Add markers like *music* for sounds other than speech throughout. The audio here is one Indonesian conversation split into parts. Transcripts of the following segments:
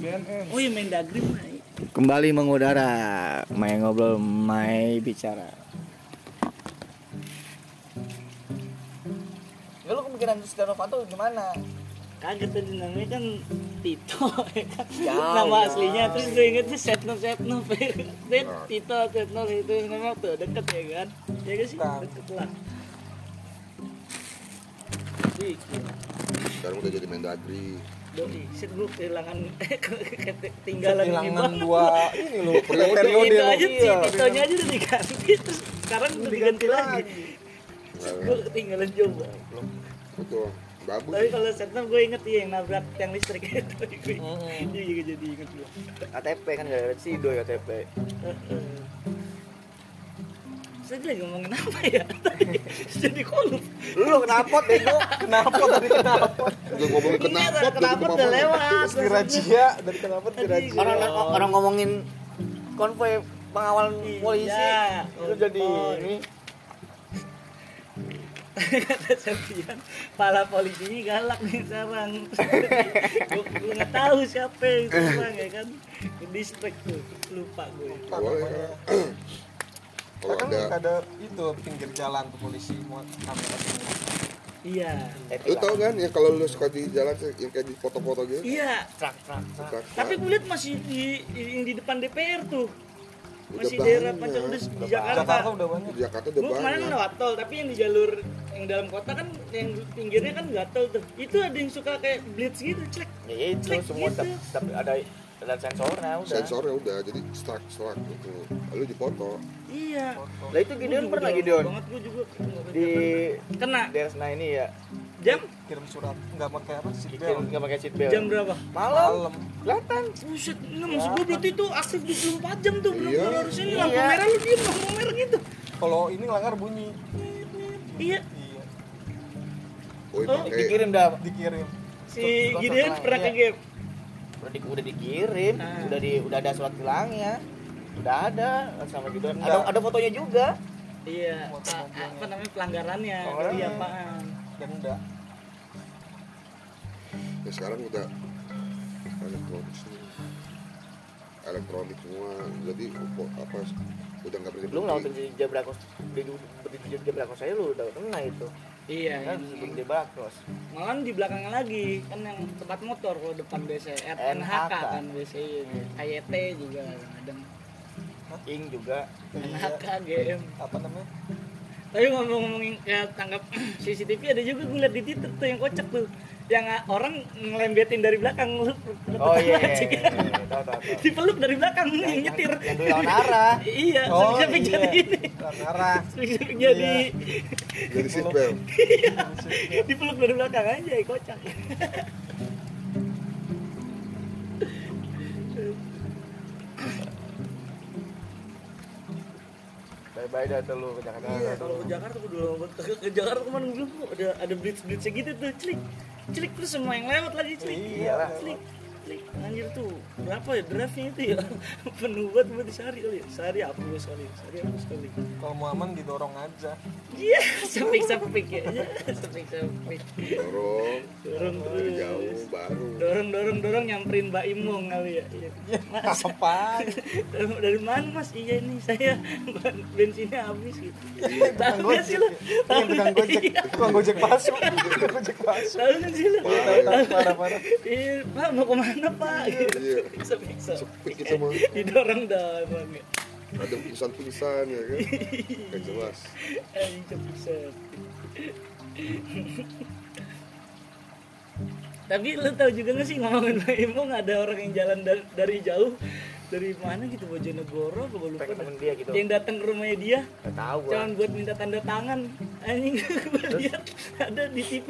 BNN oh iya main dagri mah Kembali mengudara, main ngobrol, main bicara. Ya lu kemungkinan Setia Novanto gimana? kaget tadi namanya kan Tito *laughs* ya kan? Jauh, nama jauh. aslinya terus gue ingetnya Setno Setno Dan *laughs* Tito Setno itu nama tuh deket ya kan? Ya kan sih? Deket lah. Sekarang udah jadi Mendagri doi, set gue kehilangan *laughs* ketinggalan kehilangan dua ini loh Periode. itu loh aja Iya. Titonya aja udah diganti. *laughs* Terus sekarang udah diganti lagi. gue ketinggalan coba betul. Bagus. Tapi kalau Setno gue inget iya yang nabrak yang listrik. *laughs* Itu gue iya juga jadi inget gue KTP kan gak ada si Doi KTP. Saya lagi ngomongin apa ya? *laughs* Tadi jadi kolup Lu kenapa bego? kenapa tadi kenapa udah ngomongin kenapa Iya, kenapa udah lewat *laughs* di razia dari kenapa di razia Orang orang ngomongin konvoy pengawalan Iya. polisi. lu jadi ini. *laughs* Kata Septian pala polisinya galak nih sekarang. Gue nggak tahu siapa yang sekarang ya kan? Di distrik tuh lupa gue kalau kan ada ada itu pinggir jalan tuh polisi mau kamera iya lu tau kan ya kalau lu suka di jalan yang kayak di foto-foto gitu iya Trak trak trak. Trak, tapi gue lihat masih di yang di depan DPR tuh Udah masih daerah banyak. Pancaudes di Jakarta Jakarta udah banyak di Jakarta udah kemarin banyak lewat tol, tapi yang di jalur yang dalam kota kan yang pinggirnya kan gatel tuh. Itu ada yang suka kayak blitz gitu, cek. Ya itu semua gitu. tap- tapi ada ada sensornya udah. sensornya udah jadi strak strak gitu lalu dipoto Iya. Lah itu Gua Gideon pernah Gideon Banget gue juga di kena Senayan ini ya. jam kirim surat nggak pakai apa sih Kirim nggak pakai seat belt. jam berapa? Malam. malam Kelihatan. Buset, enggak maksud gue berarti itu aktif 24 jam tuh. Bener Iya. harusnya ini lampu Iya. merah lu diem lampu merah gitu. kalau ini langgar bunyi Iya. iya oh, Dikirim dah. dikirim Si Gideon pernah iya. ke game. Udah, di, udah dikirim, Ah. udah di udah ada surat tilangnya. Udah ada sama Gideon. Ada Enggak. ada fotonya juga. Iya, Foto apa namanya pelanggarannya? Pelanggaran. Dari apaan? dan enggak ya sekarang udah elektronik semua elektronik semua jadi apa- apa udah nggak berhenti Lu ngelawatin di Jabra Cross di di Jabra Cross saya lu udah kena itu. Iya, Kan ini. sebelum Jabra Cross. Malah di belakangnya lagi kan yang tempat motor kalau depan BC NHK NHK. kan BC KYT juga ada Ing juga. NHK GM apa namanya tapi ngomong-ngomongin kayak tangkap *clears throat* CCTV ada juga gue liat di Twitter tuh yang kocak tuh yang orang ngelembetin dari belakang lu Oh iya. Iya, iya, tahu. dipeluk dari belakang yang nyetir. Yang dulu lawan arah. iya oh sampai iya. jadi ini. Arah. Sampai jadi. Jadi seat belt dipeluk dari belakang aja kocak. Bye-bye dah tuh lu ke Jakarta. Iya, kalau ke Jakarta gue dulu ke, ke Jakarta kemarin "Oh, ada ada blitz blitznya gitu tuh, celik, celik terus semua yang lewat lagi celik, Iya lah. celik, celik, anjir tuh berapa ya draftnya itu ya? *laughs* Penuh banget buat di sehari kali ya, sehari hapus kali, sehari hapus kali, kalau mau aman didorong aja. Iya *laughs* sepik sepik ya, sepik sepik, dorong. Dorong dari terus, jauh baru. Dorong dorong dorong nyamperin Mbak Imong kali ya, iya. mas. apa *laughs* dari, mana mas? Iya ini saya bensinnya habis gitu, tahu nggak sih lo, gojek tahu Iya, nggak? gojek. Iya. tukang gojek palsu. Gojek palsu. Tahu nggak sih lo? Tahu, parah parah. Iya, Pak mau ke mana Pak? Gitu. Iya. Bisa bisa. sepik itu mah Didorong dah emang ada pingsan-pingsan ya kan *laughs* Gak jelas Anjing. Tapi lu tahu juga gak sih ngomongin Pak Imong ada orang yang jalan dari jauh dari mana gitu Bojonegoro gue lupa. Temen dia gitu. yang datang ke rumahnya dia. Gak tahu gua. cuman buat minta tanda tangan. Anjing *laughs* gue lihat ada di TV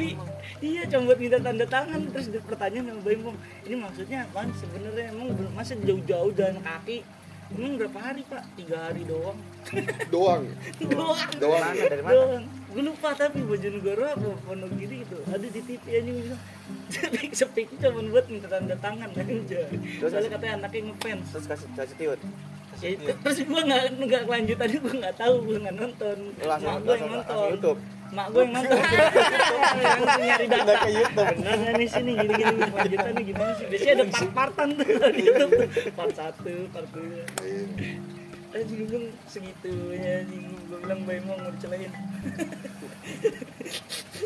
iya cuma buat minta tanda tangan. Terus dia pertanyaan sama Imong ini maksudnya apa sebenarnya emang masa jauh-jauh jalan kaki emang berapa hari pak? Tiga hari doang. Doang? Doang. Doang. Mana dari mana? doang. Gue lupa tapi Bojonegoro apa Wonogiri gitu. Ada di TV anjing bilang. *laughs* Sepik sepik cuma buat minta tanda tangan aja soalnya katanya anaknya ngefans. Terus kasih kasih tiut. ya itu terus gue nggak nggak lanjut tadi gue nggak tahu gue nggak nonton. Langsung gue yang nonton. YouTube. Mak gue yang nonton. Yang nyari data ke YouTube. bener nggak nih sini gini. Gini lanjutannya gimana sih? Biasanya ada part partan tuh di YouTube. Part satu part dua. Eh gue bilang segitunya anjing. Gue bilang bayi mau mau dicelain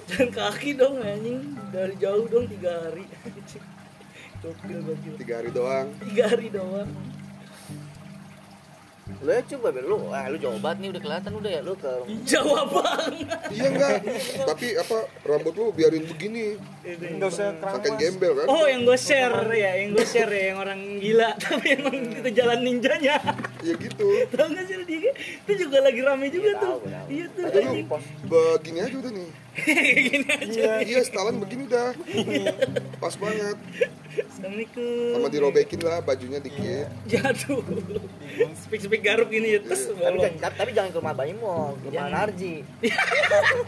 dan kaki dong anjing. Dari jauh dong tiga hari. *laughs* Gokil gokil. Tiga hari doang. Tiga hari doang Lu ya coba Bel, lu, ah, lu coba nih udah kelihatan udah ya lu ke jawab banget iya enggak tapi apa rambut lu biarin begini. Enggak usah saking keramas. gembel kan? Oh yang gue share ya, yang gue share ya, yang orang gila. *laughs* Tapi emang itu jalan ninjanya. Ya gitu. Tau gak sih lu dia? Itu juga lagi rame juga Iya, tuh. Iya tuh Udah lu anjing. begini aja udah nih. Kayak *laughs* gini aja. Iya setelan begini udah pas banget Assalamualaikum. Sama dirobekin lah bajunya dikit. Jatuh. Spik-spik garuk gini ya, terus tapi, bolong. jangan, tapi, tapi jangan ke rumah Bayi Mo, ke rumah Jangan. Narji.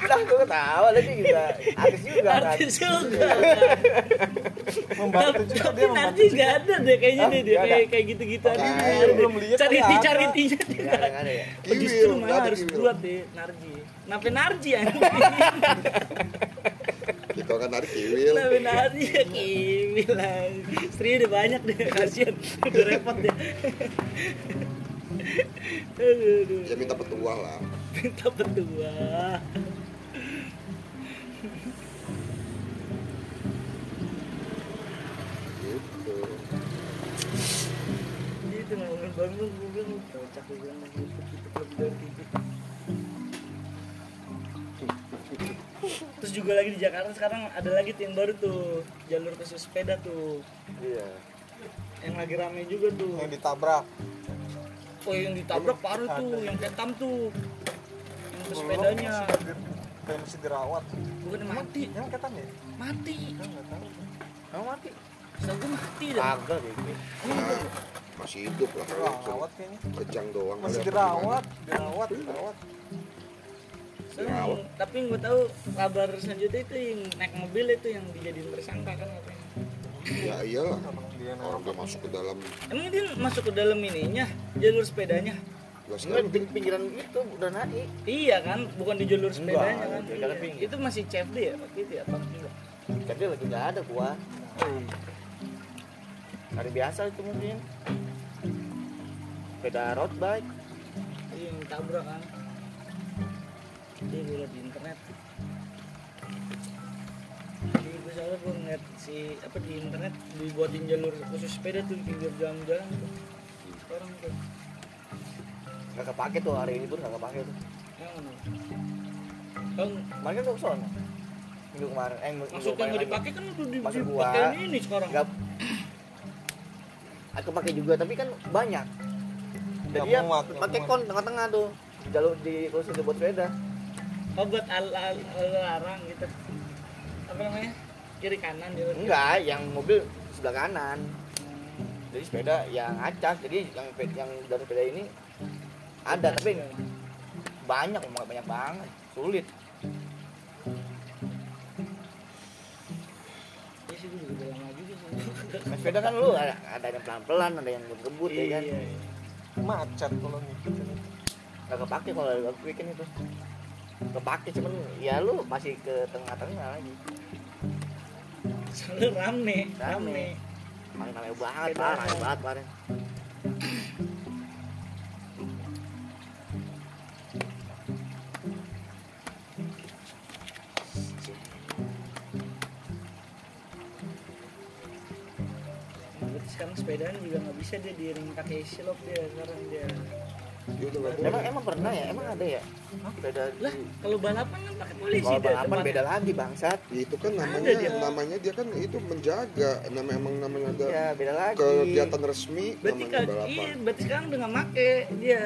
Udah gue ketawa lagi juga. Artis juga kan. Artis juga. Membantu juga Tapi dia membantu nanti gak ada deh kayaknya deh, dia kayak, kayak gitu-gitu aja Iya, belum lihat Cariti caritinya dia ya. Justru malah harus buat deh Narji. Kenapa Narji anjing *laughs* itu kan tarik kiwil. Kenapa Narji ya kiwil lah. Istri udah banyak deh kasihan. Udah repot deh. Aduh, aduh. ya minta petuah lah. Minta berdua gitu. Itu ngomongin bangun gue bilang Kocak gue bilang gitu lebih dari TV Terus juga lagi di Jakarta sekarang ada lagi yang baru tuh jalur khusus sepeda tuh Iya. yang lagi rame juga tuh Yang ditabrak. oh yang ditabrak parah tuh yang ketam tuh yang ke sepedanya Belum, masih di- Kayak masih dirawat. bukan mati Yang ketan ya? mati. Kamu mati? setahu gue mati dah Kagak kayak gitu. masih hidup lah Dirawat kayaknya. kejang doang Masih dirawat, dirawat, dirawat. Soalnya, tapi gue tahu kabar selanjutnya itu yang naik mobil itu yang dijadiin tersangka kan katanya ya iyalah dia orang udah masuk ke dalam emang dia masuk ke dalam ininya jalur sepedanya Lah Enggak sekarang di pinggiran itu udah naik. iya kan bukan di jalur sepedanya kan Iya. pinggir. itu masih CFD ya waktu itu ya apa enggak Tapi lagi nggak ada gua. Hari biasa itu mungkin. Sepeda road bike. iya yang ditabrak kan dia gue liat di internet di gue soalnya gue ngeliat si apa di internet dibuatin jalur khusus sepeda tuh di pinggir jalan-jalan tuh sekarang tuh Nggak kepake tuh hari ini pun nggak kepake tuh. yang mana kan Kemarin kan ke sana. Minggu kemarin, eh minggu maksudnya nggak dipakai kan udah Maksud gua, dipakai ini sekarang Nggak. Aku pakai juga, tapi kan banyak. Muat, nggak pakai kon tengah-tengah tuh. Jalur di khusus buat sepeda. Oh buat al al al- larang gitu. Apa namanya? Kiri kanan dia. Enggak, yang mobil sebelah kanan. Jadi sepeda yang acak, jadi yang yang dari sepeda ini ada tapi banyak emang banyak banget sulit. Main sepeda kan lu ada, ada yang pelan pelan ada yang ngebut ya kan? Iya iya. Macet kalau ngikutin itu. nggak kepake kalau aku bikin itu kepake cuman ya lu masih ke tengah tengah lagi. Soalnya rame Rame. Emang rame banget parah rame banget kemarin. Sekarang sepedaan juga nggak bisa dia diiring pakai silop dia sekarang dia emang boleh emang pernah ya? Emang ada ya? Sepeda lah di- kalau balapan kan pakai polisi kalau balapan beda lagi bangsat. Ya, itu kan namanya dia. namanya dia kan itu menjaga. Nama emang namanya ada iya beda lagi. kegiatan resmi berarti namanya kan balapan. iya berarti sekarang udah nggak make dia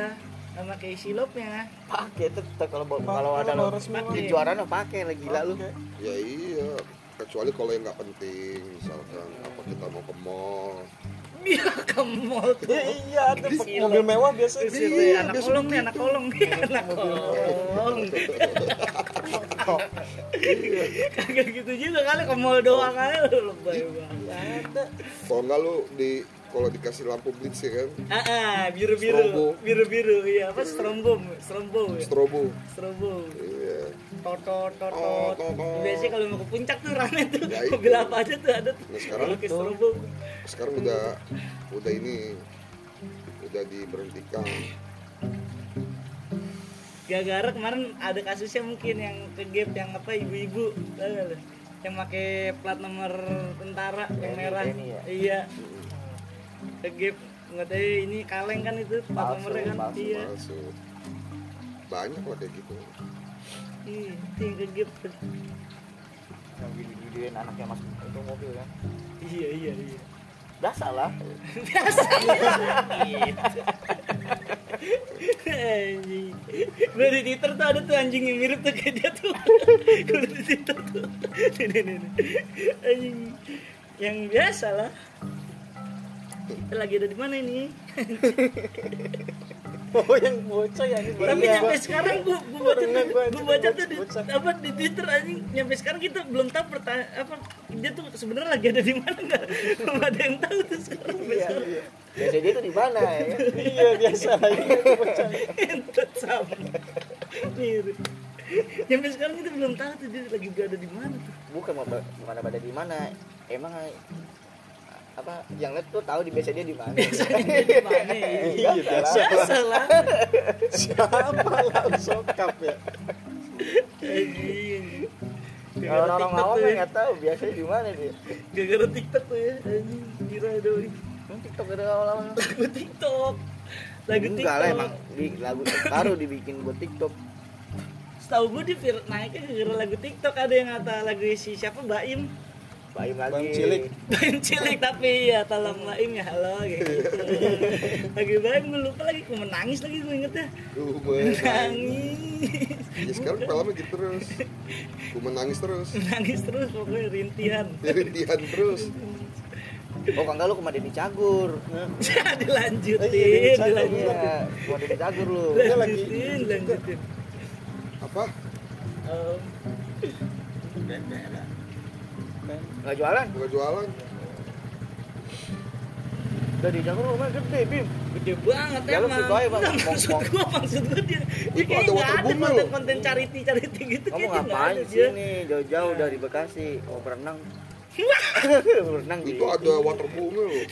nggak pakai silopnya pakai tetap kalau kalau ada kalau lo resmi di pakai. juara lo pakai lagi gila lu. Ya iya kecuali kalau yang nggak penting misalkan apa kita mau ke mall dia ke mall tuh. Ya iya, ada Di mobil mewah biasa. Buset, gitu. deh, anak biasa kolong nih anak kolong. Nih anak kolong. Kagak gitu juga kali ke mall doang aja. Lu lebay banget. Kalau nggak lu di kalau dikasih lampu blitz ya kan? Ah, ah biru biru Strobo. biru biru iya. Apa ya strobo. Strobo iya tot tot Oh, tot tot, tot. biasanya kalau mau ke puncak tuh rame tuh. Ya, mobil apa aja tuh ada tuh. Nah, sekarang sekarang udah udah ini udah diberhentikan. Gara-gara kemarin ada kasusnya mungkin yang ke gap yang apa ibu-ibu yang pakai plat nomor tentara yang TNI, merah. TNI ya? iya. Ke gap nggak tahu ini kaleng kan itu plat nomornya kan? palsu, iya. palsu. Banyak lah kayak gitu Iya, itu yang video-videoin anaknya masuk itu mobil kan? Iya iya iya. Biasa lah. Biasa. *laughs* Gitu. Anjing. Gue di twitter tuh ada tuh anjing yang mirip tuh kayak dia tuh. *laughs* Gue di twitter tuh. Anjing. Yang biasa lah. Kita lagi ada di mana ini *laughs* oh yang bocah ya ini tapi baru- nyampe sekarang gua gua baca tuh gua gua baca tuh di, bocah. apa di twitter anjing nyampe sekarang kita belum tahu pertanyaan apa dia tuh sebenarnya lagi ada di mana nggak belum ada yang tahu tuh sekarang iya sekarang. biasa dia tuh di mana ya iya biasa lah ini bocah Entot sama. Mirip. Sampai sekarang kita belum tahu tuh dia lagi berada di mana tuh. bukan mau bukan ada di mana emang apa yang lihat tuh tahu di biasa dia di mana Biasanya dia di *laughs* mana? Iya, biasa. Biasa lah. siapa lah sokap ya kalau Gara-gara orang awam nggak tahu biasanya di mana dia Gara-gara TikTok tuh ya. Anjing. Kira doi. Emang TikTok ada awal-awal Lagu TikTok. Lagu enggak TikTok. lah emang di lagu baru dibikin buat TikTok Setahu gue di naiknya gara-gara lagu TikTok ada yang kata lagu si siapa Baim. Baim lagi Bang Cilik. Baim cilik tapi ya tolong Baim ya halo gitu. Lagi Baim gue lupa lagi gue menangis lagi gue ingetnya. Duh, menangis. Nangis. ya sekarang filmnya gitu terus ku menangis terus nangis terus pokoknya rintihan rintihan terus oh kalau enggak lu ke mana *laughs* di Cagur dilanjutin Iya, Cagur. dilanjutin iya ke mana di Cagur lu lagi- lanjutin lanjutin apa Om. nggak jualan? Nggak jualan. Udah di Cagur rumah gede bim. Gede banget Ya, emang. aja, Bang. Maksud gua maksud gua dia. Dia ada nggak ada waterboom konten loh. charity charity gitu kamu ngapain nih jauh-jauh dari Bekasi mau berenang berenang di itu ada waterboomnya loh.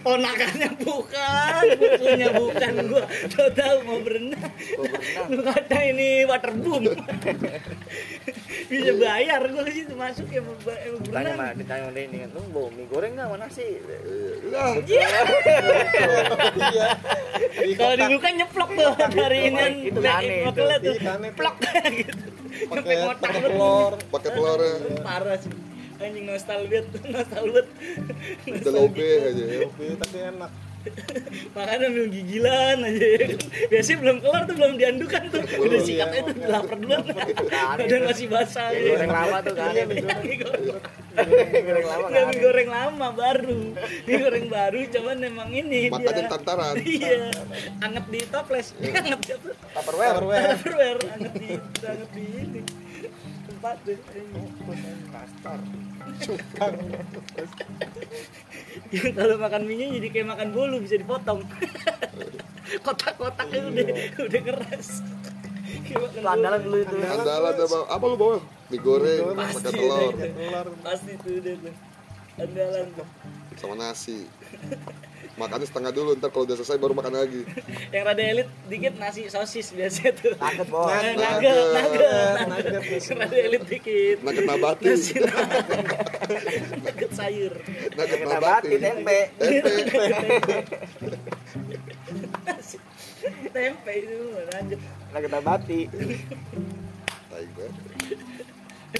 *laughs* Ponakannya bukan. Bukunya bukan. Gua tau tahu mau berenang. Mau berenang. lu kata ini waterboom *laughs* bisa bayar gua ke situ masuk ya mau berenang. ditanya sama Denny lu mau mie goreng nggak mana sih lah iya. *laughs* Kalau dibuka nyeplok tuh dari ini Itu aneh itu. plok. Gitu pakai kotak. pakai telur pakai telurnya parah sih anjing nostalgia nostalgia. Udah lobe aja ya Kopi, tapi enak. *laughs* Makanya ambil gigilan aja. Ya biasanya belum kelar tuh belum diandukan tuh. Udah sikat itu udah lapar duluan. *laughs* Dan masih basah ya. goreng lama tuh kan Iya, mie goreng. goreng. Lama Nggak kan mie goreng lama baru. Mie goreng baru cuman emang ini makanya dia tantaran. Iya. Anget di toples. *laughs* Anget di Tupperware. Tupperware. Anget di anget di ini. Tempat deh Kastar. Yang kalau makan mie jadi kayak makan bolu bisa dipotong. Kotak-kotaknya udah udah keras. Itu andalan dulu itu. Andalan apa? Apa lu bawa? Mie goreng pakai Pasti telur. pasti tuh udah tuh andalan tuh. Sama nasi makannya setengah dulu ntar kalau udah selesai baru makan lagi. *laughs* Yang rada elit dikit nasi sosis biasa tuh. Nugget, bos. Nah, Nugget. nugget nugget. Nugget nugget. Rada elit dikit. Nugget nabati. Nasi nugget nugget sayur. Nugget Nugget nabati. nabati, tempe. tempe. Nasi- tempe itu lanjut Nugget nabati. tai banget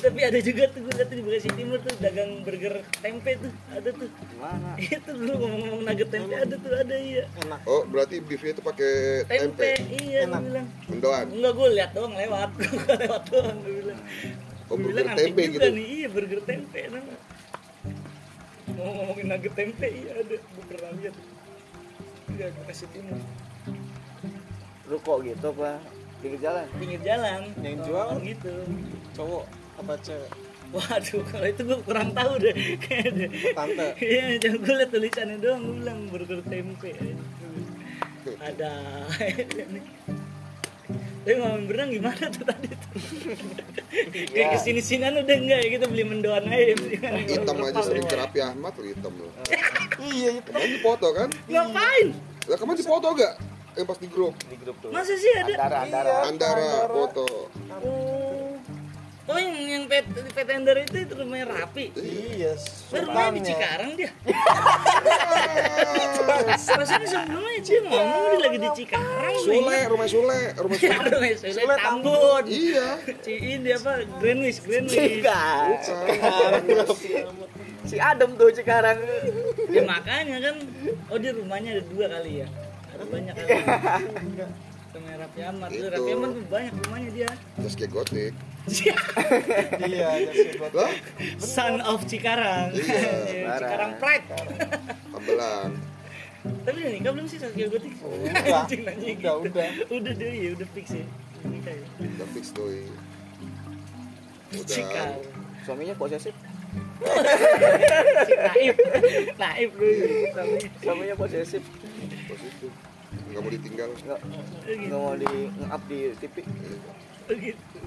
tapi ada juga tuh gue tuh di Bekasi Timur tuh dagang burger tempe tuh ada tuh. Gimana? *laughs* itu dulu ngomong-ngomong nugget tempe ada tuh ada iya. Enak. Oh berarti beefnya itu pakai tempe, tempe iya Enak. bilang. Mendoan enggak gue liat doang lewat. *laughs* Gue lewat doang gue bilang. Oh gue burger bilang tempe juga gitu? nih iya burger tempe nama mau ngomongin nugget tempe iya ada gue pernah lihat iya Bekasi Timur Ruko gitu apa? Pinggir jalan. pinggir jalan. Yang jual? gitu. Cowok apa cewek waduh kalau itu gue kurang tahu deh kayaknya deh. tante *laughs* Iya, jangan gue liat tulisannya doang, gue bilang burger tempe. Ada. Tapi ngomong berenang gimana tuh tadi tuh? *laughs* Kayak Iya. ke sini-sinian udah enggak ya kita beli mendoan aja. hitam aja sering terapi Ahmad tuh hitam loh *laughs* iya itu kemarin dipoto kan Ngapain? lah kemarin dipoto gak yang pas di grup di grup tuh Masa sih ada? antara antara. Andara Andara. foto Oh. Oh yang pet petender itu itu rumahnya rapi. iya Baru rumahnya di. Cikarang dia. *laughs* Rasanya sebelumnya dia ngomong dia lagi di Cikarang. Sule rumah Sule rumah Ya, Sule rumah Sule Sule Tambun. iya Si ini apa? Greenwich, Greenwich. Cikarang si Adam tuh sekarang Ya makanya kan. Oh dia rumahnya ada dua kali ya. Ada banyak kali. *laughs* Rumah Raffi Ahmad. Tuh, Itu. Raffi Ahmad tuh banyak rumahnya dia. terus kayak gotik iya lah Son of Cikarang. Iya, Cikarang Pride. Tambelang Tapi udah nikah belum sih Saskia Gotik? *laughs* Udah, Anjing nanya gitu. udah, udah. Udah deh, ya udah fix ya. Nikah ya. udah fix doi udah Cikarang. suaminya posesif Si Naif. Naif lu. Namanya. suaminya posesif positif nggak mau ditinggal nggak Oh, gitu. mau di nge-up di TV Oh, gitu.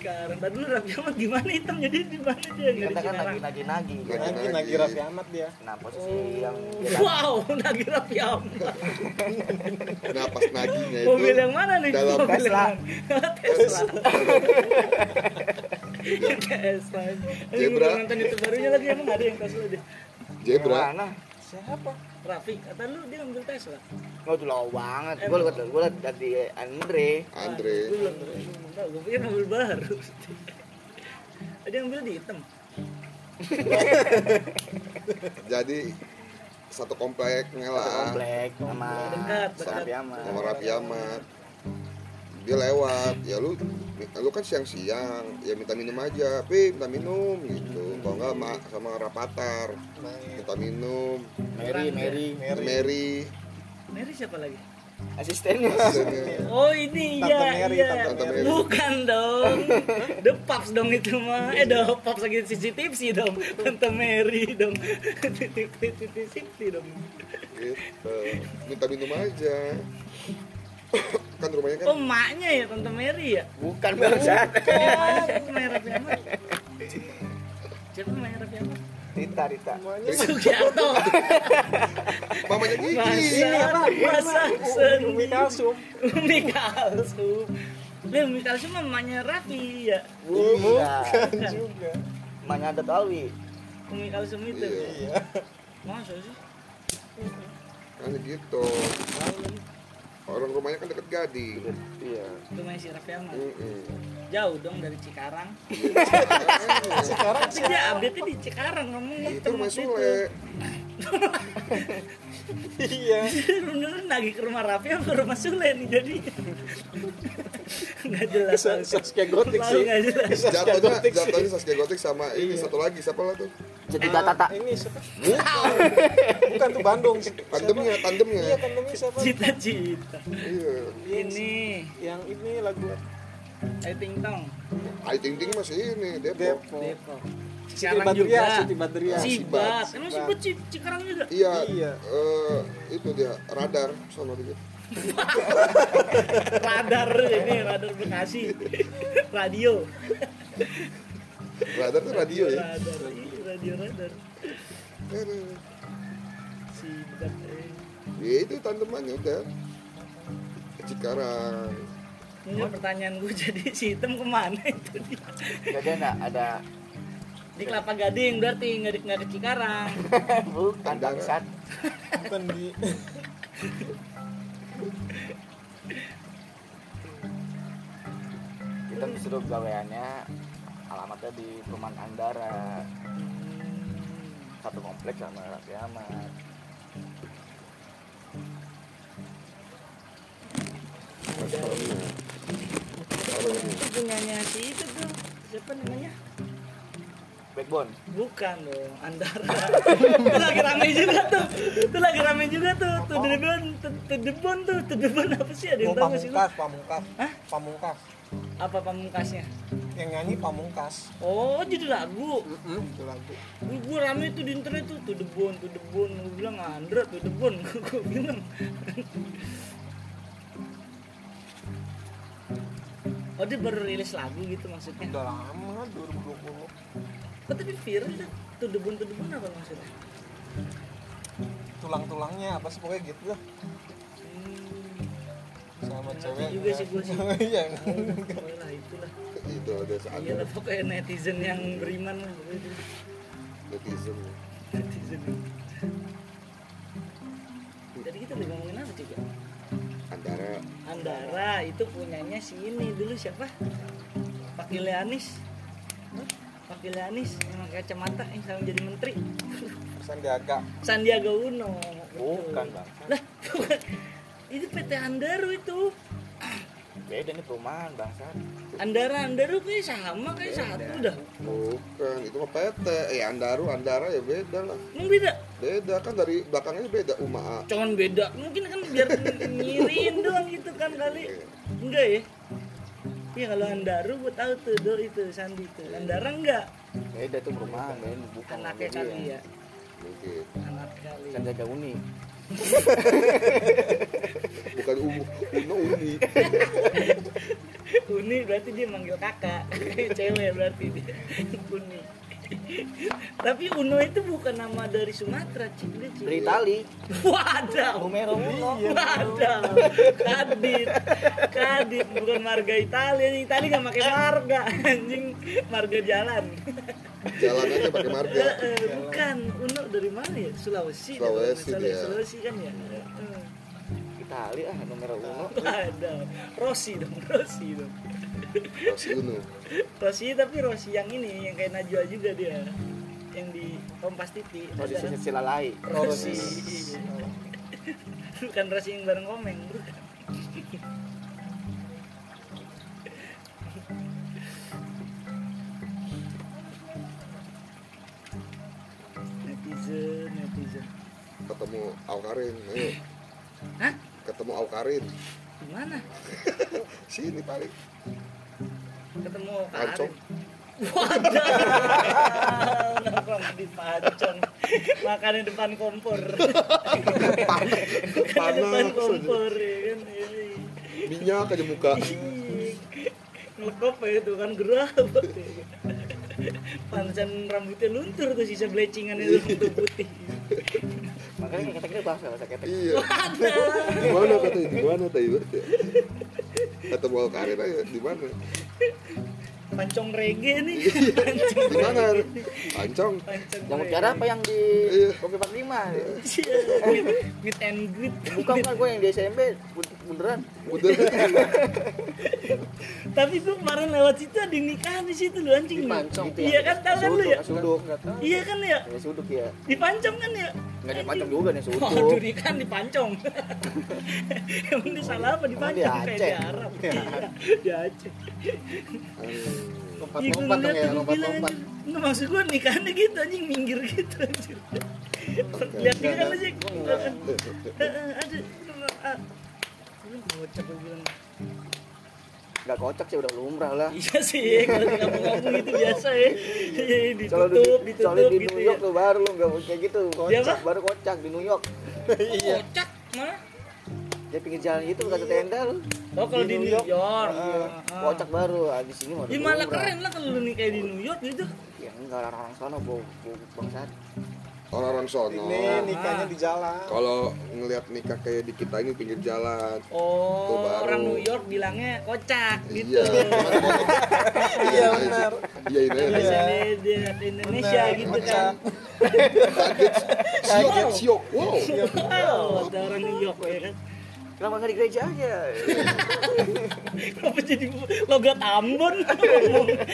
Cikarang. Tadi dulu Raffi Ahmad gimana hitam jadi di mana dia? Nggak di kita kan Cikarang. lagi nagi nagi Lagi. lagi lagi Raffi Ahmad dia nah posisi yang dia Wow, nagi Raffi Ahmad. *laughs* nah pas naginya itu Mobil yang mana nih? dalam Mobil Tesla. Tesla. Tesla. *laughs* Gua nonton itu barunya lagi emang ada yang Tesla. Zebra mana siapa Raffi, kata lu dia ngambil Tesla. Oh, itu lama banget. Gue liat, gue liat dari Andre. Andre Gue belum belum tahu, gue pikir mobil baru. *laughs* Ada yang ngambil di hitam. *laughs* jadi satu kompleknya Satu lah komplek sama Dekat, dekat. Sama Raffi Ahmad dia lewat ya lu lu kan siang-siang ya minta minum aja pi minta minum gitu kalau enggak mak sama Rapatar minta minum Mary, Mary, Mary. Mary Mary siapa lagi? asistennya. Oh ini Tante iya Mary, iya. Tante Mary. Bukan dong. The Pops dong itu mah. Eh The Pops lagi CCTV sih dong. Tante Mary dong. Titik-titik dong. gitu minta minum aja kan rumahnya kan Oh maknya ya Tante Mary ya? Bukan bangsat. Oh, Maya Raffi Ahmad. Siapa Raffi Ahmad? Rita, Rita. Sugiarto. mamanya Gigi Masa, masa sen. Umi Kalsum Umi Kalsum. Lah Umi Kalsum mamanya Raffi ya. Bukan. kan juga Mamanya ada Alwi. Umi Kalsum itu. iya Masa sih? kan gitu orang rumahnya kan deket Gading Iya. Rumahnya si Raffi Ahmad. Mm-mm. Jauh dong dari Cikarang. Makanya, sekarang Tapi dia update di Cikarang ngomong itu rumah Sule iya. Beneran lagi ke rumah Raffi apa ke rumah Sule nih jadi. Nggak jelas Sas- Saskia Gotik sih. nggak jelas. Saskia jatuhnya Gotik jatuhnya Saskia Gotik sama ini Iya. satu lagi siapa lah tuh? Jadi Tata. ini siapa? Bukan. Tuh Bandung. Tandemnya tandemnya. Iya tandemnya siapa? Cita-cita. Iya. Ini. Yang ini lagu Ayu Ting Tong. Ayu Ting Ting masih ini Depok. Depok Siti Badriah juga. Siti Badriah Sibat Sibat. emang Sibat Ci- Cikarang juga? Iya. Iya. eh, itu dia radar sama dia *laughs* radar ini radar Bekasi. Radio. Radar tuh radio ya? Radar Iya, radio radar. Sibat eh. ya itu tandemannya udah. Cikarang. Ini pertanyaan gue *laughs* jadi si hitam ke mana itu dia? Gak ada enggak ada di Kelapa Gading berarti nggak di nggak ke Cikarang. *laughs* Bukan bangsat. bukan di. Kita disuruh gaweannya alamatnya di perumahan Andara. Satu kompleks sama Raffi Ahmad. Itu punyanya si itu tuh. Siapa namanya backbone? Bukan dong Andara. Itu lagi rame juga tuh. Itu lagi rame juga tuh. Tuh debon tuh debon tuh. Tuh debon apa sih? Ada yang oh, tahu sih lu? pamungkas pamungkas. Hah? pamungkas. Apa pamungkasnya? Yang nyanyi pamungkas. Oh jadi lagu. Itu lagu. Gue gue rame tuh di internet tuh. Tuh debon tuh debon gue bilang Andra tuh debon *laughs* gue bilang. Oh dia baru rilis lagu gitu maksudnya. udah lama 2020 Oh, tapi viral dah. Tuh debun-debun apa maksudnya? tulang-tulangnya apa sih pokoknya gitu lah Hmm. sama Ngerti cewek juga sih gua sih. *laughs* iya Oh, lah itulah. itu ada saat Iya lah pokoknya netizen yang beriman lah pokoknya netizen Netizen. Jadi kita lagi ngomongin apa juga? antara Andara itu punyanya si ini dulu siapa? Pak Gileanis. Pak Gileanis yang pakai kacamata yang sekarang jadi menteri. Sandiaga Sandiaga Uno. bukan Betul. bang Lah, bukan. itu PT Andaru itu. beda nih perumahan bangsa Andara Andaru kayak sama kayak satu dah. bukan itu mah PT eh Andaru Andara ya beda lah Emang beda? beda kan dari belakangnya beda Uma Cuman beda. Mungkin kan biar *laughs* ngirin doang gitu kan kali. Enggak ya? Iya kalau Andaru gue tahu tuh do itu Sandi tuh. Andara enggak. beda tuh perumahan men bukan Anaknya kali ya. mungkin Anak kali. Sandiaga Uni *laughs* bukan Umu Uno Uni Uni berarti dia manggil kakak. Cewek berarti dia. Uni. Tapi Uno itu bukan nama dari Sumatera, Cik. Dari Itali Wadaw. Romero Uno Wadaw. Kadit. Kadit bukan marga Italia. Italia nggak pakai marga. Anjing marga jalan. jalan aja pakai marga Eh, bukan. Uno dari mana ya? Sulawesi. Sulawesi dia. Sulawesi kan ya. Eh. Itali ah Romero Uno Wadaw. Rossi dong, Rossi dong. Rossi Uno Rossi tapi Rossi yang ini yang kayak Najwa juga dia. Yang di Kompas TV oh di Ada sini Silalai Rossi. *laughs* Bukan Rossi yang bareng komeng bukan. Netizen netizen. Ketemu Aukarin ayo Hah? ketemu Aukarin gimana *laughs* sini paling ketemu Pancong. Karin Wadah, nongkrong di pancong, makan di depan kompor, makan di depan panas kompor ya kan. Minyak aja muka. Ngelekop ya itu kan gerah ya. Pantesan rambutnya luntur tuh sisa blecingan itu putih putih. makanya kata kita bahasa bahasa ketek. Iya. Di mana katanya di mana tadi? Ketemu Aukarin aja. Di mana Pancong reggae nih. Pancong di mana pancong Pancong yang bicara apa yang di Iya. kopi 45 Iya, meet, meet and greet. bukan kan gue yang di SMP beneran udah *laughs* Tapi tuh kemarin lewat situ ada yang nikahan di situ lu anjing. lu. Pancong. Iya kan tahu kan lu ya? suduk Iya kan ya? ya suduk ya Di Pancong kan ya? nggak ada pancong juga nih Waduh, suduk di kan di Pancong. *laughs* Emang dia salah apa di di Pancong kayak di Aceh. Arab. *laughs* Iya, di Aceh. Iya, gua lompat ngeliat dong ya tuh, gua lompat bilang, lompat anjing. Nggak maksud gua nikahannya gitu anjing minggir gitu anjir. Lihat dia kan aja. Ada bocah gua bilang. nggak kocak sih udah lumrah lah Iya sih, kalau di kampung-kampung itu biasa ya. Iya, di, ditutup, soalnya ditutup di gitu New ya. York tuh baru lu nggak kayak gitu Dia apa? baru kocak di New York *laughs* iya Kocak mana? dia pinggir jalan gitu kata tenda lu Oh kalau di, New York. Iya, Ah, ah. kocak baru ah, di sini mah Ya malah keren lah kalau lu nih kayak di New York gitu. ya enggak orang-orang sana bau bau bangsat orang-orang sono ini nikahnya di jalan kalau ngelihat nikah kayak di kita ini pinggir jalan Tuh Oh, baru. orang New York bilangnya kocak gitu. iya iya benar iya ini Bahasa Iya. Indonesia, Indonesia gitu kocak. kan. kaget siok siok wow Wow, ada orang New York ya kan. Kenapa nggak di gereja aja *laughs* Apa jadi logat Ambon ngomong. Eh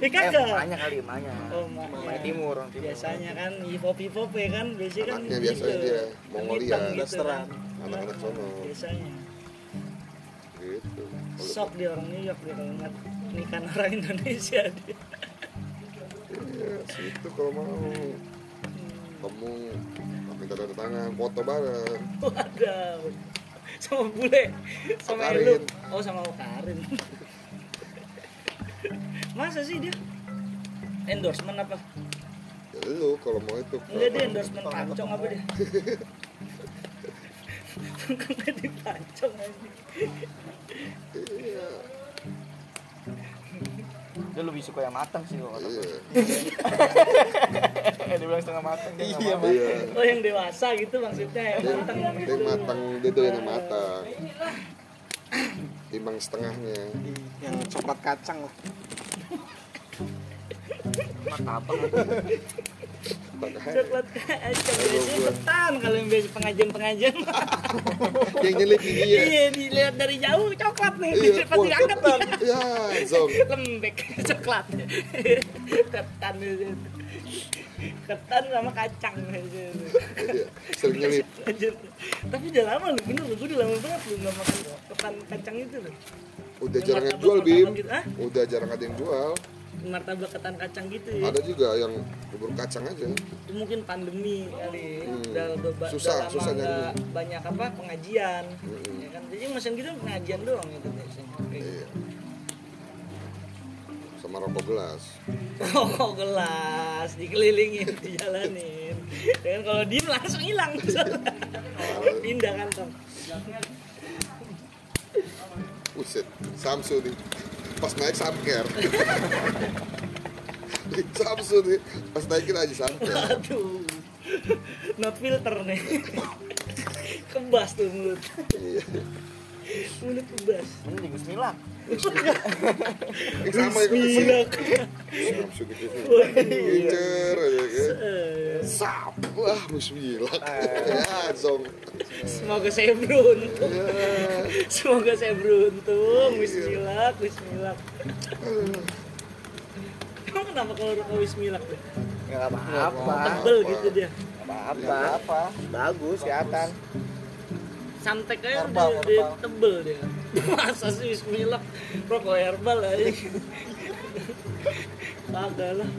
eh kagak. banyak kali banyak Oh, ma- Banyak ya. timur orang timur Biasanya kan hip-hop hip-hop ya kan, biasanya kan Anaknya biasanya dia, Mongolia. Hitam gitu kan. Anak-anak sono. Biasanya. gitu Sok dia orang New York dia kalau ngeliat nikahan orang Indonesia dia. Iya, situ kalau mau kamu minta tanda tangan foto bareng Waduh. Sama bule, sama Karin. Elu. Oh, sama Karin. Masa sih dia endorsement apa? ya, lu kalau mau itu Enggak dia endorsement pancong apa dia? *laughs* Enggak di pancong aja. iya dia lebih suka yang matang sih kalau kata iya. gue. *laughs* dia bilang setengah matang Iya, iya. Oh yang dewasa gitu maksudnya yang dia, matang. dia matang dia doyan yang matang. Timbang setengahnya. Yang coklat kacang lah martabak Coklat. Biasanya ketan kalau yang biasa pengajian pengajian *laughs* yang nyelip di dia. Iya dilihat dari jauh coklat nih. Iya, pas diangkat ya zong. *laughs* Lembek coklat. Ketan itu. Ketan sama kacang. Iya, sering nyelip. Tapi udah lama lu bener lu gue udah lama banget lu nggak makan ketan kacang itu loh udah jarang yang jual bim. gitu, ah? udah jarang ada yang jual martabak ketan kacang gitu ya. Ada juga yang bubur kacang aja. Itu mungkin pandemi kali Hmm. udah, Susah, udah susah nyarinya. banyak apa pengajian. Mm-mm. ya kan? Jadi mesin gitu pengajian doang itu biasanya. Kayak gitu. iya sama rokok gelas. Rokok gelas dikelilingin *laughs* dijalanin. Dan kalau diem langsung hilang. *laughs* Pindah kantong Buset, Samsu nih pas naik samker. *laughs* Samsu nih pas naikin aja samker. Aduh. Not filter nih. Kebas tuh mulut. Iya. Mulut kebas mending Bismillah. Eh, sama ya Bismillah. Samsu gitu Incer kan Eh, Sap Wah bismillah. Ya zong semoga saya beruntung. Ya semoga saya beruntung. Bismillah Bismillah. Emang kenapa kalau rokok Bismillah? Tuh? nggak apa-apa. Tebel gitu dia. nggak apa bagus kelihatan. Santek aja Herbal, dia, dia herbal. tebel dia. Masa sih Bismillah? Rokok herbal aja. Kagak lah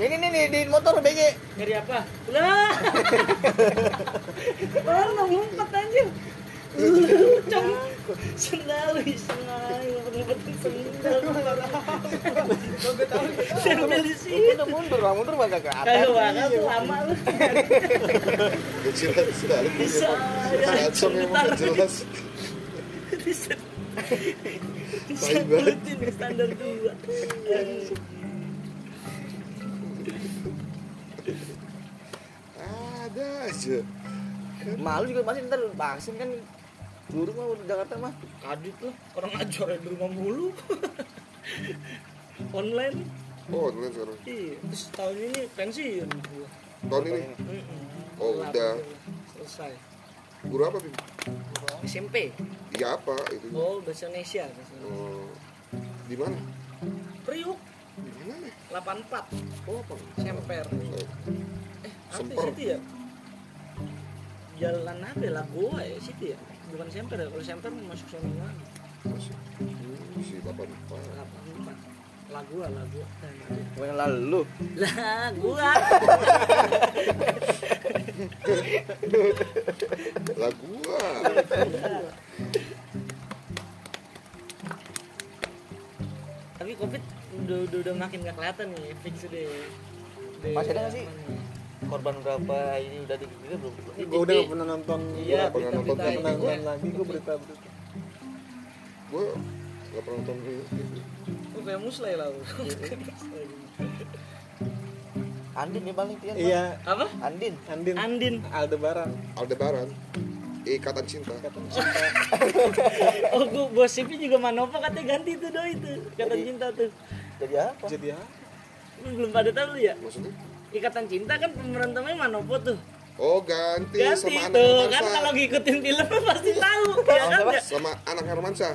ini nih nih di motor BG. Nyari apa? Lah! *laughs* Mana ngumpet aja Cong. Sendal Sengal Ngumpet-ngumpet sendal. Sendal di sini udah mundur lah mundur bagak ke atas. Kagak bakal tuh lama lu. Kecil sekali. Bisa ya. Emang jelas. Bisa Bisa standar dua Ada aja. Malu juga pasti ntar vaksin kan. Buruk mah di Jakarta mah. Kadit lah. Orang ajar di rumah mulu. *laughs* Online. Oh online sekarang? Iya. Terus tahun ini pensiun. Gua Tahun ini. Oh, udah. Selesai. Guru apa Bim? SMP Iya apa itu? Oh bahasa Indonesia bahasa Indonesia. Oh, Di mana? Priuk. Di mana? 84 Oh apa? Semper. Oh, Eh apa Semper. situ ya Jalan apa ya? Lagoa ya? Situ ya? Bukan Semper ya? Kalau Semper mau masuk sana lagi masih Si bapak lupa 84 Lagoa Lagoa Gua yang lalu. Lagoa Lah gua Tapi covid udah, udah, udah makin gak kelihatan nih Fix deh Masih ada nggak sih? Apa korban berapa ini udah di ini belum gue udah pernah nonton. Iya, Gua pernah nonton pernah itu. nonton lagi gue berita berita. Gua gak pernah nonton TV Oh, kayak musleh lah lu. Andin nih paling pian iya. Apa? Andin. Andin. Andin. Aldebaran. Aldebaran. Ikatan cinta. Kata *laughs* cinta. Oh, gua gosipnya juga Manopo katanya ganti tuh doi itu. Ikatan Jadi- cinta tuh. jadi apa? Jadi ya Lu belum pada tahu lu ya? Maksudnya? Ikatan cinta kan pemeran utamanya Manopo tuh. Oh ganti, Ganti sama anak tuh kan Hermansyah kalau ngikutin film pasti tahu ya kan? Sama anak Hermansyah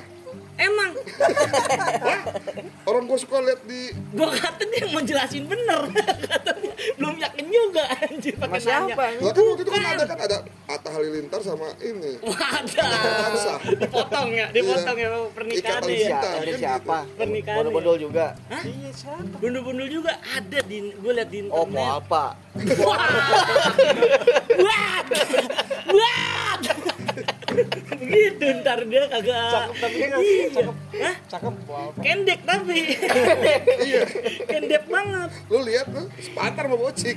Emang *laughs* Orang gua suka lihat di gua kata dia mau jelasin bener katanya belum yakin juga anjir pakai nanya. siapa Lah kan waktu itu kan ada kan ada Atta Halilintar sama ini Wadah. Hermansyah Dipotong ya, dipotong ya Ikatan pernikahannya ya. siapa kan siapa Pernikahan bondol juga iya siapa Bundul-bundul juga ada di gue liat di oh mau internet. apa Wah. Wah. Wah. Gitu ntar dia kagak Cakep tapi dia iya. cakep. Hah? Cakep. Wow. kendek tapi iya kendek banget lu lihat tuh sepatar mau bocik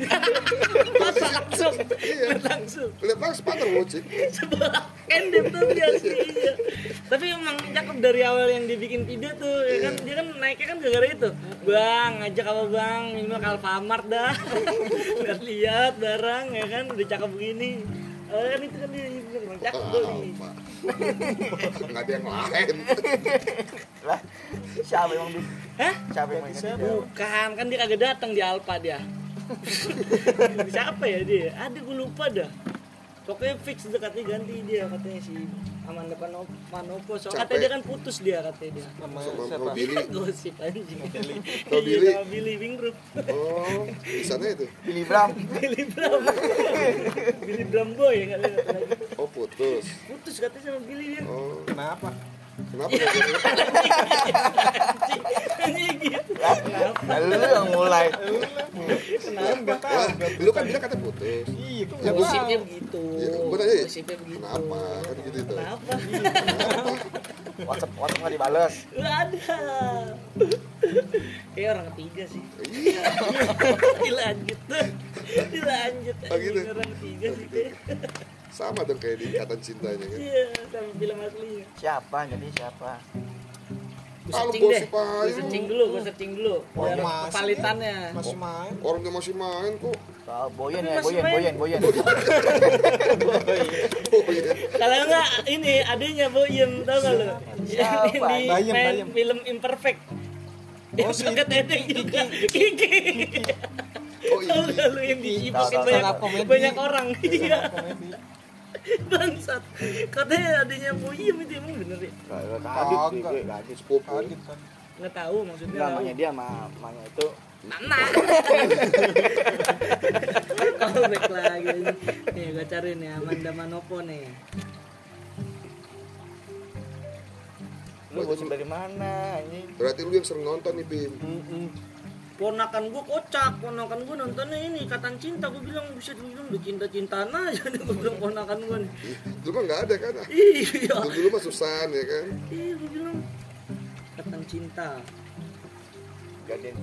masa langsung Iya. langsung lihat bang sepatar mau bocik sebelah kendek tuh dia sih iya. tapi emang cakep dari awal yang dibikin video tuh ya kan dia kan naiknya kan gara-gara itu bang ngajak apa bang minimal ke Alfamart dah *laughs* lihat-lihat barang ya kan udah cakep begini Oh, kan itu kan dia bilang, "Bang, cakep tuh ini apa nggak ada yang lain lah siapa emang Bi? Hah? siapa yang video Bukan, kan dia kagak datang di Alfa dia. *laughs* Siapa ya dia? Ada gue lupa dah. Pokoknya fix dekatnya ganti dia katanya si Amanda Pano- Manopo. So Capek. katanya dia kan putus dia katanya dia. Sama sama siapa? Billy *laughs* Gosip anjing. Billy. Iya, sama Billy Wing Group. oh di sana itu Billy Bram *laughs* Billy Bram. Billy Bram Boy ya lagi. oh putus Putus katanya sama Billy dia. oh Kenapa? kenapa *laughs* gitu. Nah, lu yang mulai Kenapa? lah lu kan bilang kata putus Iya, Ya, tahu. begitu. Ya, gua Gosipnya begitu. kenapa kan gitu itu Kenapa? kenapa WhatsApp WhatsApp nggak dibales Gak ada. Kayak orang ketiga sih. iya Dilanjut. Dilanjut. Oh, gitu? Orang ketiga sih sama dong kayak di ikatan cintanya kan Iya, sama film aslinya. siapa jadi siapa Gue lu searching deh. Gue lu. searching dulu, gue searching dulu. Oh, Biar masih kepalitannya. Masih main. orang dia masih main kok Tahu Boyen ya Boyen. Boyen Boyen oh Kalau enggak ini adanya Boyem tau gak lo? Siapa? di main film Imperfect. Oh, si tedeng juga. Kiki. oh Tau iya gak lu yang diipokin Tahu, tahu, banyak, tahu. Banyak orang. Iya. *laughs* Bangsat. Katanya adanya Boyem itu emang bener ya? Kagak. gue kadit sepupu Kaget kan. Nggak tahu maksudnya. namanya dia sama mamanya itu Nana. *laughs* Kalau back lagi. Nih gue cari nih Amanda Manopo nih. lu gosip dari mana ini berarti lu yang sering nonton nih Bim Ponakan gue kocak, ponakan gue nontonnya ini Ikatan Cinta, gue bilang bisa dibilang udah cinta-cintaan aja. *laughs* Nih gue bilang ponakan gue nih. Ih, dulu mah nggak ada kan? Iya, dulu dulu mah Susan ya kan? Iya gue bilang Ikatan Cinta. gantiin.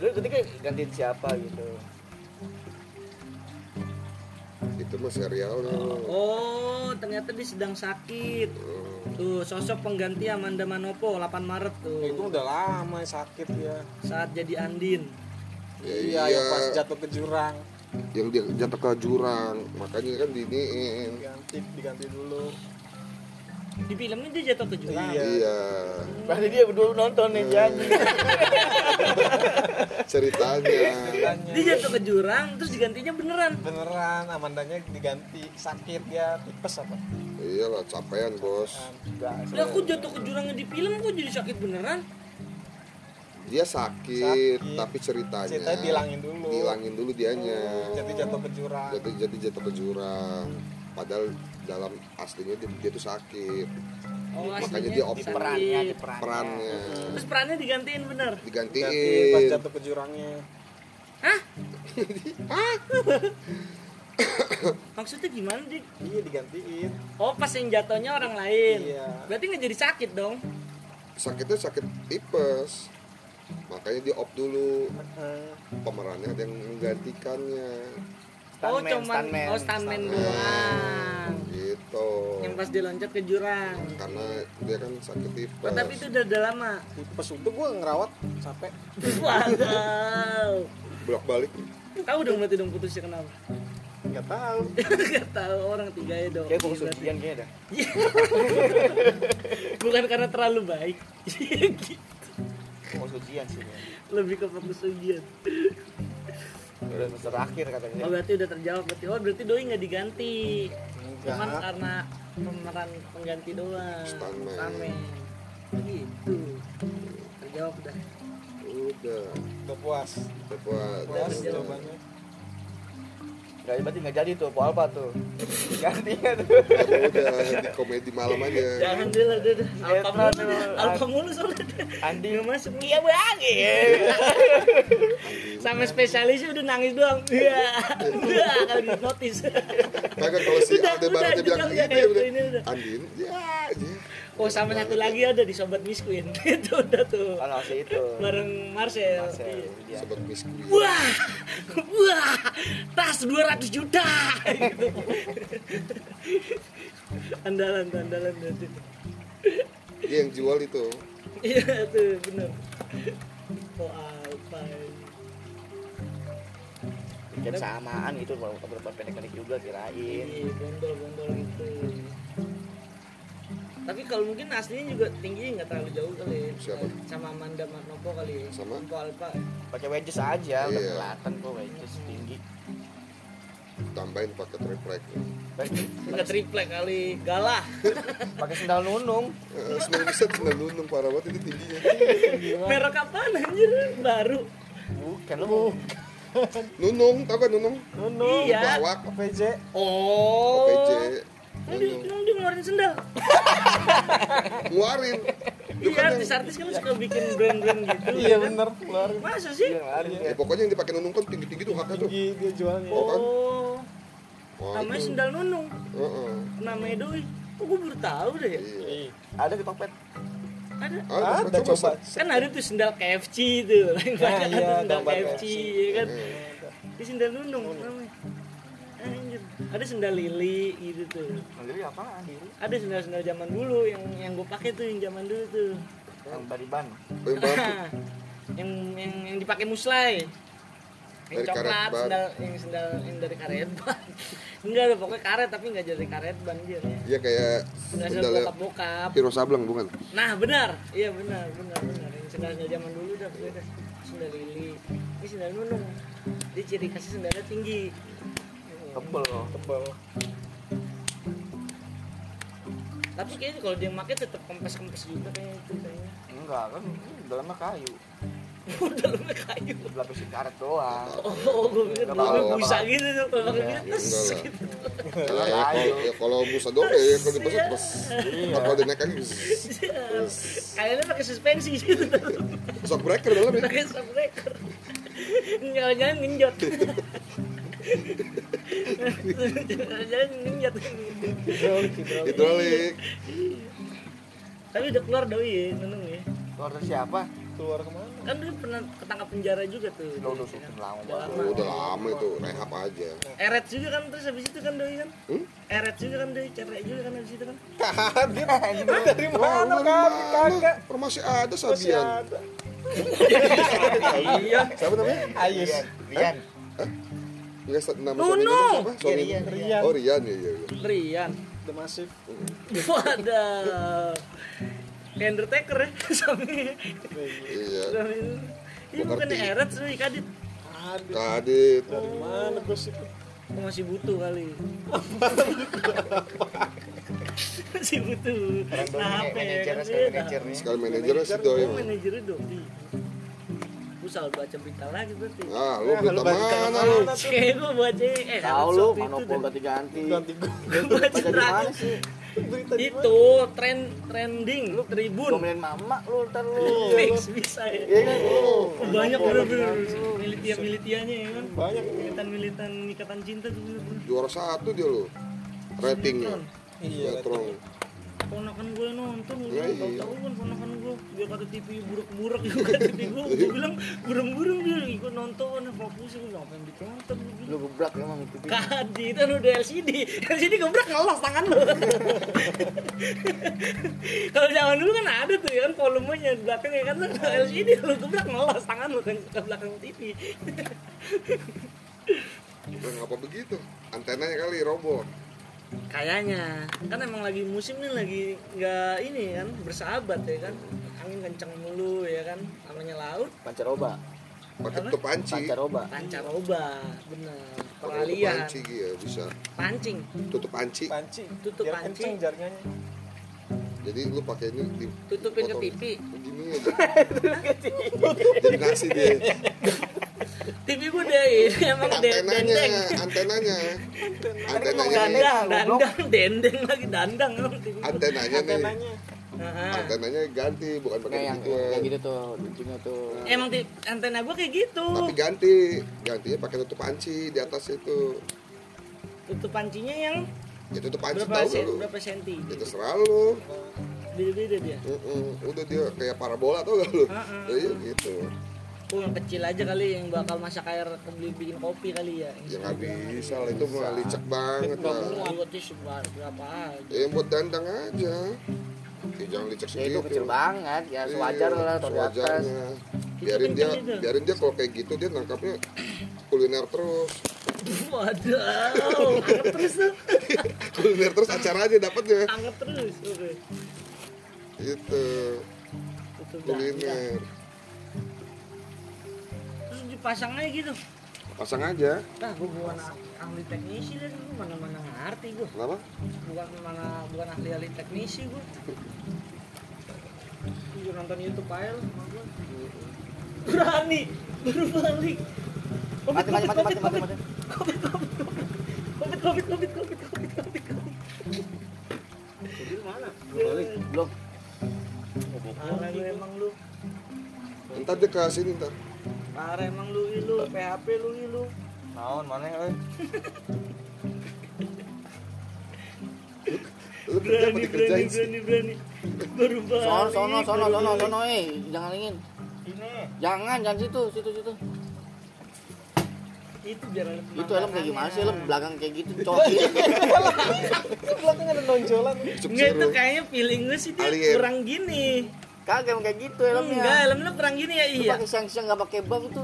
Lu tadi kayak gantiin siapa gitu? Itu mah serialnya Oh, ternyata dia sedang sakit. Oh, Tuh, sosok pengganti Amanda Manopo 8 Maret tuh. Itu udah lama sakit ya. Saat jadi Andin. ya Iya, iya yang pas jatuh ke jurang. yang dia jatuh ke jurang makanya kan diniin Diganti, diganti dulu. Di filmnya dia jatuh ke jurang. Iya. iya berarti dia berdua nonton nih *laughs* ceritanya Ceritanya. Dia jatuh ke jurang terus digantinya beneran. Beneran, Amandanya diganti sakit ya, tipes apa? iyalah capean bos. Lah aku jatuh ke jurangnya di film kok jadi sakit beneran? dia sakit, Sakit. tapi ceritanya Ceritanya dihilangin dulu. dihilangin dulu dianya Jadi jatuh ke jurang. jadi jadi jatuh ke jurang padahal dalam aslinya dia, dia tuh sakit Oh, Makanya aslinya dia op- di sakit. perannya di perannya perannya Terus perannya digantiin bener. Ganti pas digantiin jatuh ke jurangnya. Hah? *laughs* *coughs* Maksudnya gimana dik? Iya digantiin. Oh pas yang jatuhnya orang lain. Iya. Berarti nggak jadi sakit dong? sakitnya sakit tipes makanya di op dulu pemerannya ada yang menggantikannya oh Stuntman, cuman stuntman. oh stuntman Stuntman. doang. gitu Yang pas dia loncat ke jurang. karena dia kan sakit tipes Oh, tapi itu udah, udah lama. Pas udah gue ngerawat sampai Wow. bolak balik Tahu dong berarti dong putusnya kenapa? nggak tahu. *laughs* Gak tahu orang tiga ya dong. kayak Berarti. ujian kayaknya dah *laughs* Bukan karena terlalu baik. *laughs* fokus ujian sih ya. Lebih ke fokus ujian. Udah semester akhir katanya Oh berarti udah terjawab berarti. Oh berarti doi nggak diganti. Cuman Enggak. karena pemeran pengganti doang. Stuntman. Stuntman. Gitu. Terjawab dah. udah Udah puas. udah puas Puas Udah. jawabannya. Gak berarti nggak jadi tuh, Po Alpa tuh. Gantinya tuh. Ya udah di komedi malam aja Jangan deh lah, deh. Sinetron mulu. Alfa mulu soalnya. Andi Nggak masuk. Iya banget. Sama spesialisnya udah nangis doang. Iya. Udah kalau di notice. kagak kalau si Udah, Aldebaran udah, dia bilang udah, gitu udah, ya udah ini udah. Andin ya aja Oh sama satu lagi ada di Sobat Miss Queen. *laughs* Itu udah tuh. Kalau si itu. Bareng Marcel. Marcel, Iya. dia. sobat biskuit Wah, wah, tas 200 juta. Gitu. andalan, andalan dia yang jual itu Iya tuh bener. Oh apa? Tiket samaan gitu, beberapa pendek-pendek juga kirain. Iya, bondol-bondol gitu. Tapi kalau mungkin aslinya juga tinggi nggak terlalu jauh kali. Siapa? Sama Amanda Marnopo kali. Sama? Info Alpha. Pakai wedges aja, udah Iya. kelihatan kok wedges tinggi. tambahin pakai triplek Nggak triplek kali. Galah. *laughs* Pakai sendal nunung. Eh, sembilan bisa tinggal nunung parah banget itu tingginya *laughs* Merek apaan anjir? Baru. Bukan lu. nunung tau kan nunung Nunung. Iya. lawak PJ. Oh. OPJ dia, kan dia ngeluarin sendal. *laughs* nguarin Itu Iya, kan artis-artis kan suka bikin brand-brand gitu. Iya bener, keluarin Masa sih? Iya, ya, pokoknya yang dipakai nunung kan tinggi-tinggi tuh haknya tuh tinggi dia jualnya. Oh, kan? Oh, Wah, namanya itu. sendal nunung. Heeh. Namanya doi. Kok gue baru tahu deh ya? Iya. Iya. Ada di Tokped. Ada. Ah, Ada coba. Kan ada tuh sendal KFC tuh. Yang banyak iya, kan sendal gambar KFC, KFC. ya kan? Iya. Ini sendal nunung namanya. Ada sendal lili gitu tuh. Mandiri apaan? Diri. Ada sendal-sendal zaman dulu yang yang gue pakai tuh yang zaman dulu tuh. Yang dari ban. Oh, yang baru. *laughs* yang yang yang dipakai muslai. Yang Dari karet coklat, ban. sendal yang sendal yang dari karet ban. *laughs* Enggak ada pokoknya karet tapi enggak jadi karet ban dia. ya. Iya kayak Sendal sendal bokap-bokap. Hero Sableng bukan? Nah benar, iya benar, benar, benar. Yang sendal sendal zaman dulu dah pokoknya dah. Sendal lili, ini sendal nunung. Dia ciri khasnya sendalnya tinggi. Tebel loh. Tebal. Tapi kayaknya kalau dia pakai tetap kempes-kempes juga kayaknya itu kayaknya. Enggak kan, dalamnya kayu. *laughs* Dalamnya kayu. Lapisin karet doang. Oh, gue pikir dalamnya busa gitu tuh. Kalau Iya. gitu, lah. gitu. Ya, ya, kalau, busa doang ya kalau terus. Iya. Kalau dia naik kaki, Kayaknya pakai suspensi gitu. shock breaker dalam ya. Pakai shock breaker. Jangan-jangan ngenjot. *laughs* Jangan-jangan ngenjot. Hidrolik, hidrolik. Hidrolik. Tapi udah keluar doi ya, nunung ya. Keluar dari siapa? Keluar ke mana? Kan dia pernah ketangkap penjara juga tuh. Udah lama Udah banget. lama. Oh, udah lama itu rehab aja. Eret juga kan terus habis itu kan doi kan. Hmm? Eret juga kan doi, cerai juga kan habis itu kan. *laughs* Dari Wah, mana kagak? Orang masih ada Masih Sabian. ada. *laughs* iya. Siapa namanya? Ayus. Rian. Enggak nama Nuno. suaminya siapa? Suami. Rian, Rian. Oh, Rian ya, iya, iya. Rian. The Massive. *laughs* Wadah. Undertaker ya *laughs* suaminya. Iya. Suaminya. Ini bukan. Eret sih Kadit. Ada. Kadit. Dari mana gosip? Oh, masih butuh kali. masih butuh. Nah, ini apa ya, kan dia manajernya. Sekali manajernya sih doi. Oh, manajernya doi. Salah baca berita lagi berarti. Ah, lu Nah, berita mana lu? gue *laughs* baca eh Tahu lu, ganti-ganti. Ganti gue. Gua baca terakhir. sih? Itu tren trending lu tribun. Domelin mama lu ntar lu. Iya. Fix bisa ya. Iya kan? Oh, banyak bener-bener ganti-ganti. militia-militianya ya kan. Banyak. Militan-militan ikatan cinta tuh. Juara satu dia lu. Ratingnya. Iya. Sinetron. Ponakan gue nonton, gue Ya, bilang, iya. tahu kan ponakan gue, dia kata TV buruk-buruk juga *laughs* TV gue, gue bilang burung-burung dia ikut nonton, fokus gue apa yang ditonton, gue bilang. Lu gebrak emang itu. Kadi kan udah LCD, LCD gebrak ngelos tangan lo. *laughs* Kalau zaman dulu kan ada tuh ya kan volumenya di belakangnya kan tuh LCD lu gebrak ngelos tangan lo kan ke belakang TV. Udah ngapa begitu? Antenanya kali roboh. Kayaknya kan emang lagi musim nih lagi nggak ini kan bersahabat ya kan angin kencang mulu ya kan namanya laut Pancaroba. Pakai tutup panci. Pancaroba. pancaroba bener peralihan panci ya bisa. pancing Tutup panci. Panci. Tutup Biar panci. kenceng jaringannya. Jadi lu pakai ini di tutupin ke pipi. Begini *laughs* aja. Jadi nasi dia. TV gue deh ini emang antenanya dendeng. antenanya. Antenanya dandang dandang dendeng lagi dandang emang TV gua. antenanya nih. Antenanya. Nah, antenanya ganti bukan pakai yang begituan. kayak gitu tuh, ujungnya tuh. emang di antena gue kayak gitu. Tapi ganti. Gantinya pakai tutup panci di atas itu. Tutup pancinya yang ya tutup panci berapa tahu sen, gak lu. Berapa senti? Ya terserah lu. Beda-beda dia? Mm-mm. udah dia kayak parabola tau gak lu? Heeh. Ya, iya gitu. Oh yang kecil aja kali yang bakal masak air beli bikin kopi kali ya. Ya nggak bisa lah itu mah licek banget lah. Buatnya sebar- berapa aja. Ya buat dandang aja. Ya, jangan licek Ya segitu. itu kecil banget, ya sewajar Iya, lah atau di atas. sewajarnya. Biarin dia biarin dia kalau kayak gitu dia nangkapnya kuliner terus waduh anget terus tuh kuliner terus acara aja dapatnya anget terus oke itu Tutup dandang. kuliner terus dipasang aja gitu pasang aja Nah, gue bukan ahli teknisi dan gue mana-mana ngerti gue. kenapa Bukan mana bukan ahli-ahli teknisi gue. Gue nonton YouTube aja lah sama gue. *laughs* Berani, baru balik. Mati, mati, mati, mati, mati, mati. Covid, covid, covid, covid, covid, covid, covid, covid. Belum. Parah lu emang lu. ntar dia ke sini ntar Parah emang lu ih, lu, PHP lu ih, lu. naon mana euy lu kerja Berani, berani, berani, berani. Baru balik. Sono, sono, sono, sono, sono, eh. Jangan ingin. ini Jangan, jangan situ, situ, situ. Itu biar ada Itu helm kayak gimana sih? Helm belakang kayak gitu, *laughs* cowok. Belakang ada nonjolan. Enggak itu kayaknya feeling gue sih dia Alien. kurang gini. Kagak emang kayak gitu Enggak, helmnya. helm lu kurang gini ya iya. pakai siang-siang nggak pakai buff itu.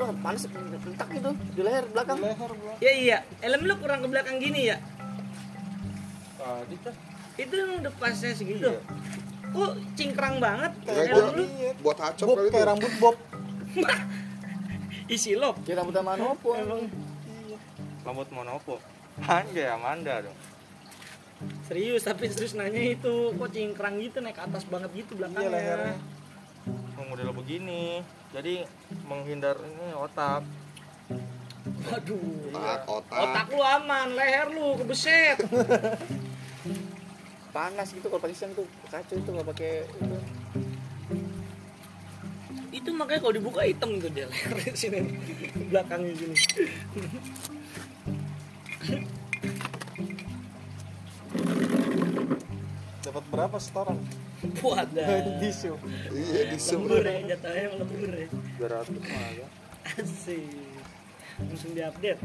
Wah, panas bentak gitu di leher belakang. Leher belakang. Ya iya, helm lu kurang ke belakang gini ya. tadi Itu yang udah pasnya segitu. Kok cingkrang banget Kira helm lu? buat hacop Bob kali itu kayak rambut Bob. Isi lop. Kira rambut Manopo. Emang rambut monopo anjay Amanda dong serius tapi serius nanya itu kok cingkrang gitu naik ke atas banget gitu Iya belakangnya. lehernya. Emang model begini jadi menghindar ini otak Waduh. otak otak Otak lu aman, leher lu kebeset. *laughs* Panas gitu kalau pakai siang tuh kacau itu nggak pakai itu. Itu makanya kalau dibuka hitam tuh dia leher sini belakangnya sini. Dapat berapa setoran? Wadah. *laughs* Di show. iya di Lembur ya jatuhnya lembur ya. 200 mah agak Asik. Langsung diupdate.